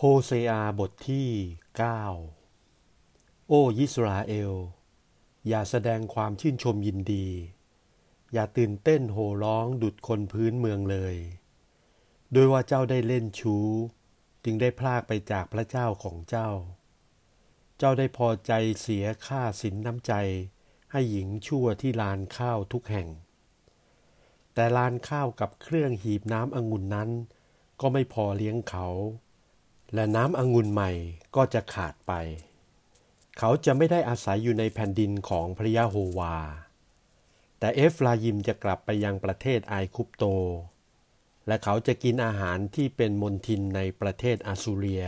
โฮเซอาบทที่ 9 โอ้ยิสราเอล อย่าแสดงความชื่นชมยินดี อย่าตื่นเต้นโห่ร้องดุดคนพื้นเมืองเลย โดยว่าเจ้าได้เล่นชู้ จึงได้พลากไปจากพระเจ้าของเจ้า เจ้าได้พอใจเสียค่าสินน้ำใจ ให้หญิงชั่วที่ลานข้าวทุกแห่ง แต่ลานข้าวกับเครื่องหีบน้ำองุ่นนั้น ก็ไม่พอเลี้ยงเขา และน้ำองุ่นใหม่ก็จะขาดไป เขาจะไม่ได้อาศัยอยู่ในแผ่นดินของพระยะโฮวา แต่เอฟลายิมจะกลับไปยังประเทศไอคุปโต และเขาจะกินอาหารที่เป็นมนทินในประเทศอาซูเรีย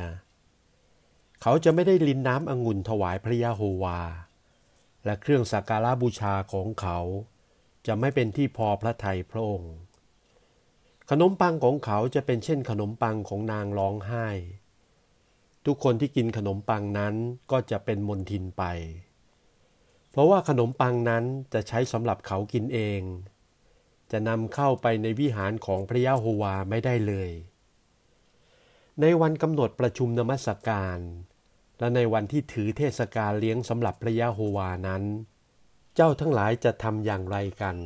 เขาจะไม่ได้ลินน้ำองุ่นถวายพระยะโฮวา และเครื่องสักการะบูชาของเขาจะไม่เป็นที่พอพระทัยพระองค์ ขนมปังของเขาจะเป็นเช่นขนมปังของนางร้องไห้ ทุกคนที่กินขนมปังนั้นก็จะเป็นมนทินไป เพราะว่าขนมปังนั้นจะใช้สำหรับเขากินเอง จะนำเข้าไปในวิหารของพระยาโฮวาไม่ได้เลย ในวันกำหนดประชุมนมัสการ และในวันที่ถือเทศกาลเลี้ยงสำหรับพระยาโฮวานั้น เจ้าทั้งหลายจะทำอย่างไรกัน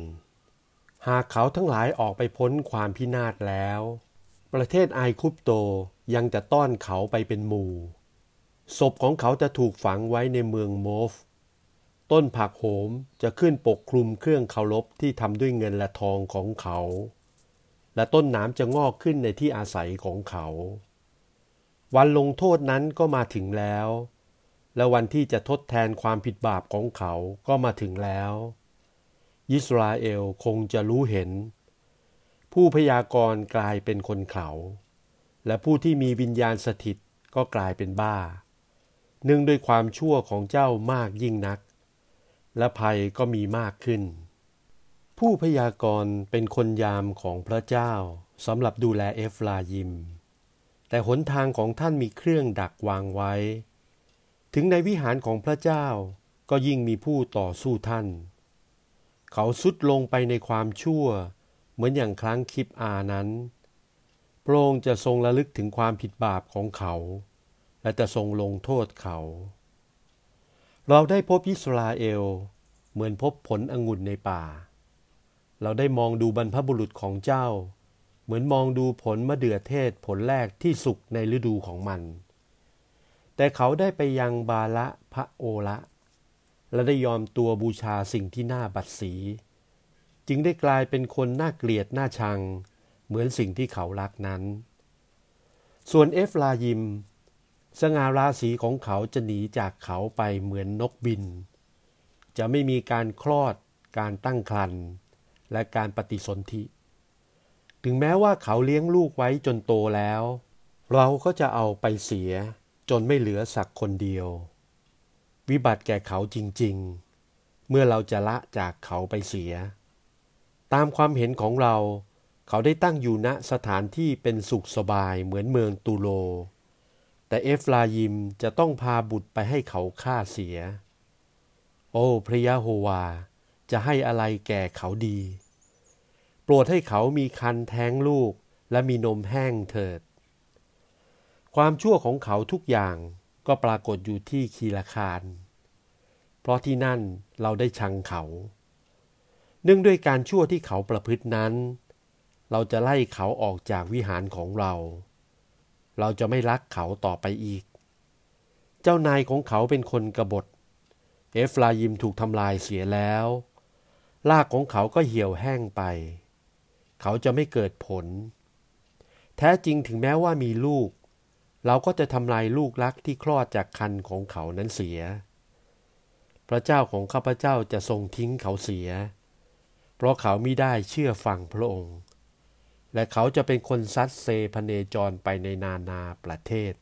หากเขาทั้งหลายออกไปพ้นความพินาศแล้ว ประเทศไอคุปโต ยังจะต้อนเขาไปเป็นหมู่ ศพของเขาจะถูกฝังไว้ในเมืองโมฟ ต้นผักโหมจะขึ้นปกคลุมเครื่องเคารพที่ทำด้วยเงินและทองของเขา และต้นน้ำจะงอกขึ้นในที่อาศัยของเขา วันลงโทษนั้นก็มาถึงแล้ว และวันที่จะทดแทนความผิดบาปของเขาก็มาถึงแล้วยิสราเอลคงจะรู้เห็น ผู้พยากรณ์กลายเป็นคนเขา และผู้ที่มีวิญญาณสถิตก็กลายเป็นบ้า เนื่องด้วยความชั่วของเจ้ามากยิ่งนัก และภัยก็มีมากขึ้น ผู้พยากรณ์เป็นคนยามของพระเจ้าสำหรับดูแลเอฟลายิม แต่หนทางของท่านมีเครื่องดักวางไว้ ถึงในวิหารของพระเจ้าก็ยิ่งมีผู้ต่อสู้ท่าน เขาสุดลงไปในความชั่ว เหมือนอย่างครั้งคลิปอานั้น พระองค์จะทรงระลึกถึงความผิดบาปของเขา และจะทรงลงโทษเขา เราได้พบอิสราเอลเหมือนพบผลองุ่นในป่า เราได้มองดูบรรพบุรุษของเจ้า เหมือนมองดูผลมะเดื่อเทศผลแรกที่สุกในฤดูของมัน แต่เขาได้ไปยังบาละพระโอละและได้ยอมตัวบูชาสิ่งที่น่าบัดสี จึงได้กลายเป็นคนน่าเกลียดน่าชัง เหมือนสิ่งที่เขารักนั้น ส่วนเอฟลายิม สง่าราศีของเขาจะหนีจากเขาไปเหมือนนกบิน จะไม่มีการคลอด การตั้งครรภ์และการปฏิสนธิ ถึงแม้ว่าเขาเลี้ยงลูกไว้จนโตแล้ว เราก็จะเอาไปเสียจนไม่เหลือสักคนเดียว วิบัติแก่เขาจริงๆ เมื่อเราจะละจากเขาไปเสีย ตามความเห็นของเรา เขาได้ตั้งอยู่ณสถานที่เป็นสุขสบายเหมือนเมืองตูโล แต่เอฟลายิมจะต้องพาบุตรไปให้เขาฆ่าเสีย โอ้พระยะโฮวาจะให้อะไรแก่เขาดี โปรดให้เขามีคันแท้งลูกและมีนมแห้งเถิด ความชั่วของเขาทุกอย่างก็ปรากฏอยู่ที่คีลาคารเพราะที่นั่นเราได้ชังเขา เนื่องด้วยการชั่วที่เขาประพฤตินั้น เราจะไล่เขาออกจากวิหารของเรา เราจะไม่รักเขาต่อไปอีก เจ้านายของเขาเป็นคนกบฏ เอฟลายิมถูกทำลายเสียแล้วลากของเขาก็เหี่ยวแห้งไป เขาจะไม่เกิดผล แท้จริงถึงแม้ว่ามีลูก เราก็จะทำลายลูกรักที่คลอดจากคันของเขานั้นเสีย พระเจ้าของข้าพเจ้าจะทรงทิ้งเขาเสีย เพราะเขาไม่ได้เชื่อฟังพระองค์ และเขาจะเป็นคนซัดเซพเนจรไปในนานาประเทศ